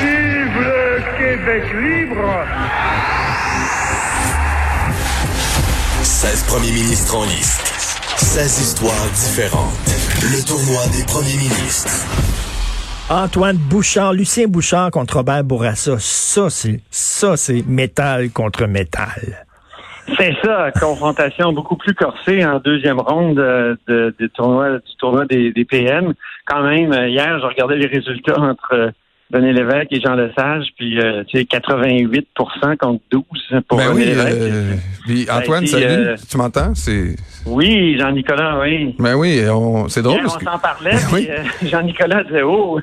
Vive le Québec libre 16 premiers ministres en liste. 16 histoires différentes. Le tournoi des premiers ministres. Antoine Bouchard, Lucien Bouchard contre Robert Bourassa. Ça, c'est, ça, c'est métal contre métal. C'est ça, confrontation beaucoup plus corsée en deuxième ronde euh, de, de tournoi, du tournoi des, des PM. Quand même, euh, hier, je regardais les résultats entre euh, René Lévesque et Jean Lesage, puis euh, tu sais, 88 contre 12 pour Ben René oui, Lévesque. euh, puis Antoine, été, salut, euh, tu m'entends? C'est, Oui, Jean-Nicolas, oui. ben oui, on, c'est drôle parce on que, s'en parlait, Ben puis oui. euh, Jean-Nicolas disait, oh,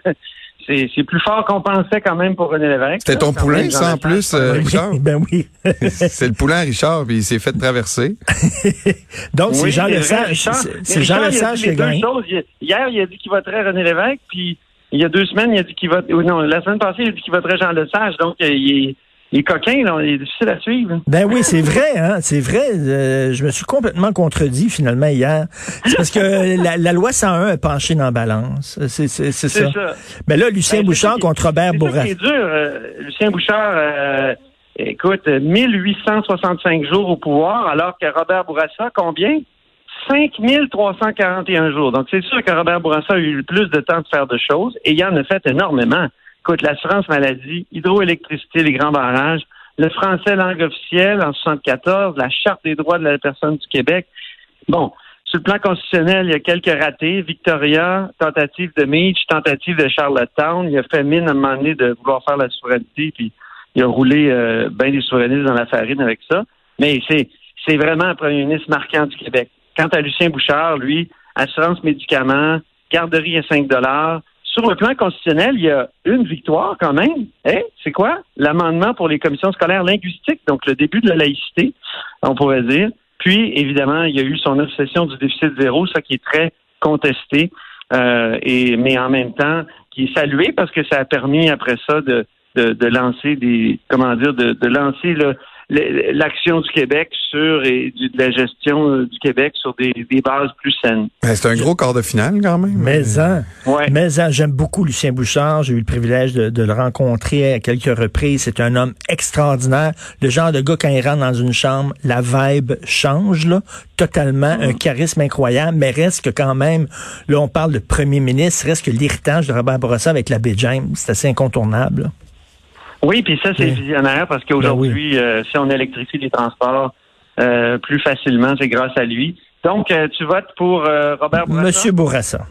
c'est c'est plus fort qu'on pensait quand même pour René Lévesque. c'était ton poulain, ça, en plus, euh. Richard? ben oui. c'est le poulain Richard, puis il s'est fait traverser. Donc, c'est Oui, Jean c'est Lesage. Richard. c'est- C'est Jean Richard, il a Lesage qui a les deux gagné. choses. Il- Hier, il a dit qu'il voterait René Lévesque, puis il y a deux semaines, il a dit qu'il vote. Non, la semaine passée, il a dit qu'il voterait Jean Lesage. Donc, euh, il est, il est coquin, là, il est difficile à suivre. Ben oui, c'est vrai, hein, c'est vrai. Euh, je me suis complètement contredit finalement hier. C'est parce que la, la loi 101 a penché dans la balance. C'est, c'est, c'est ça. C'est. Mais là, Lucien Ben, c'est Bouchard contre Robert C'est Bourassa. qui est dur. euh, Lucien Bouchard, euh, écoute, 1865 jours au pouvoir, alors que Robert Bourassa, combien? 5341 jours. Donc, c'est sûr que Robert Bourassa a eu plus de temps de faire de choses et il en a fait énormément. Écoute, l'assurance maladie, hydroélectricité, les grands barrages, le français langue officielle en 74, la charte des droits de la personne du Québec. Bon, sur le plan constitutionnel, il y a quelques ratés. Victoria, tentative de Meach, tentative de Charlottetown. Il a fait mine à un moment donné de vouloir faire la souveraineté, puis il a roulé euh, bien des souverainistes dans la farine avec ça. Mais c'est c'est vraiment un premier ministre marquant du Québec. Quant à Lucien Bouchard, lui, assurance médicaments, garderie à 5 dollars. Sur le plan constitutionnel, il y a une victoire quand même. Hein? C'est quoi? L'amendement pour les commissions scolaires linguistiques, donc le début de la laïcité, on pourrait dire. Puis, évidemment, il y a eu son obsession du déficit zéro, ça qui est très contesté, euh, et, mais en même temps, qui est salué parce que ça a permis après ça de, de, de lancer des, comment dire, de, de lancer le- l'action du Québec sur et du- de la gestion euh, du Québec sur des, des bases plus saines. Ben, c'est un gros quart de finale, quand même. Mais hein, Ouais. mais hein, j'aime beaucoup Lucien Bouchard. J'ai eu le privilège de, de le rencontrer à quelques reprises. C'est un homme extraordinaire. Le genre de gars, quand il rentre dans une chambre, la vibe change, là, totalement. Un charisme incroyable, mais reste que quand même, là, on parle de premier ministre, reste que l'héritage de Robert Bourassa avec l'abbé James, c'est assez incontournable. là. Oui, puis ça, c'est visionnaire parce qu'aujourd'hui, euh, si on électrifie les transports euh, plus facilement, c'est grâce à lui. Donc, euh, tu votes pour euh, Robert Bourassa? Monsieur Bourassa.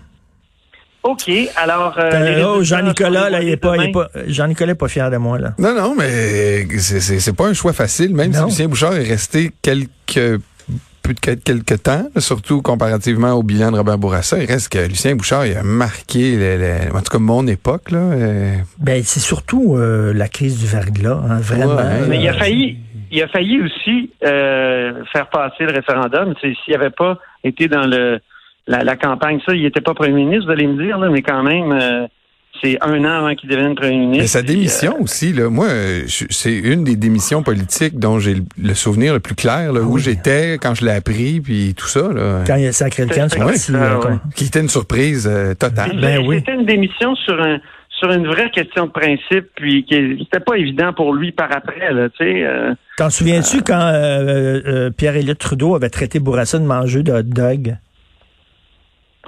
OK. Alors, euh, Euh, oh, Jean-Nicolas, là, il est pas, il est pas, Jean-Nicolas est pas fier de moi, là. Non, non, mais c'est- c'est c'est pas un choix facile, même Non. si Lucien Bouchard est resté quelques plus de quel- quelques temps, surtout comparativement au bilan de Robert Bourassa, il reste que Lucien Bouchard il a marqué, le- le- en tout cas mon époque. Là, euh, Ben, c'est surtout euh, la crise du verglas, hein, vraiment. Ouais, Mais il a failli, il a failli aussi euh, faire passer le référendum. S'il n'avait pas été dans le la, la campagne, ça, il n'était pas premier ministre, vous allez me dire, là, mais quand même, euh, c'est un an avant qu'il devienne premier ministre. Mais sa démission aussi, là, moi, euh, je- c'est une des démissions politiques dont j'ai le, souvenir le plus clair, là, où Oui. j'étais quand je l'ai appris, puis tout ça, là, Quand il a sacré le camp, euh, ouais. con- qui était une surprise euh, euh, totale. Ben oui. C'était une démission sur un sur une vraie question de principe, puis qui c'était pas évident pour lui par après, là, tu sais. euh, T'en souviens-tu quand euh, euh, Pierre-Éliott Trudeau avait traité Bourassa de manger de hot dog?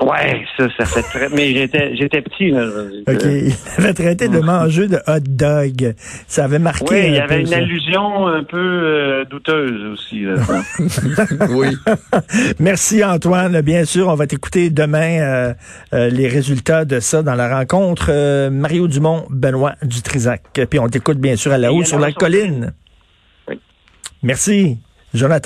Ouais, ça, ça fait très. Mais j'étais j'étais petit, là. OK. Il avait traité de manger de hot dog. Ça avait marqué. Oui, il y avait peu, une ça. allusion un peu euh, douteuse aussi. Là. oui. Merci Antoine. Bien sûr, on va t'écouter demain euh, euh, les résultats de ça dans la rencontre euh, Mario Dumont, Benoît Dutrisac. Puis on t'écoute bien sûr à la haut sur la colline. Oui. Merci. Jonathan.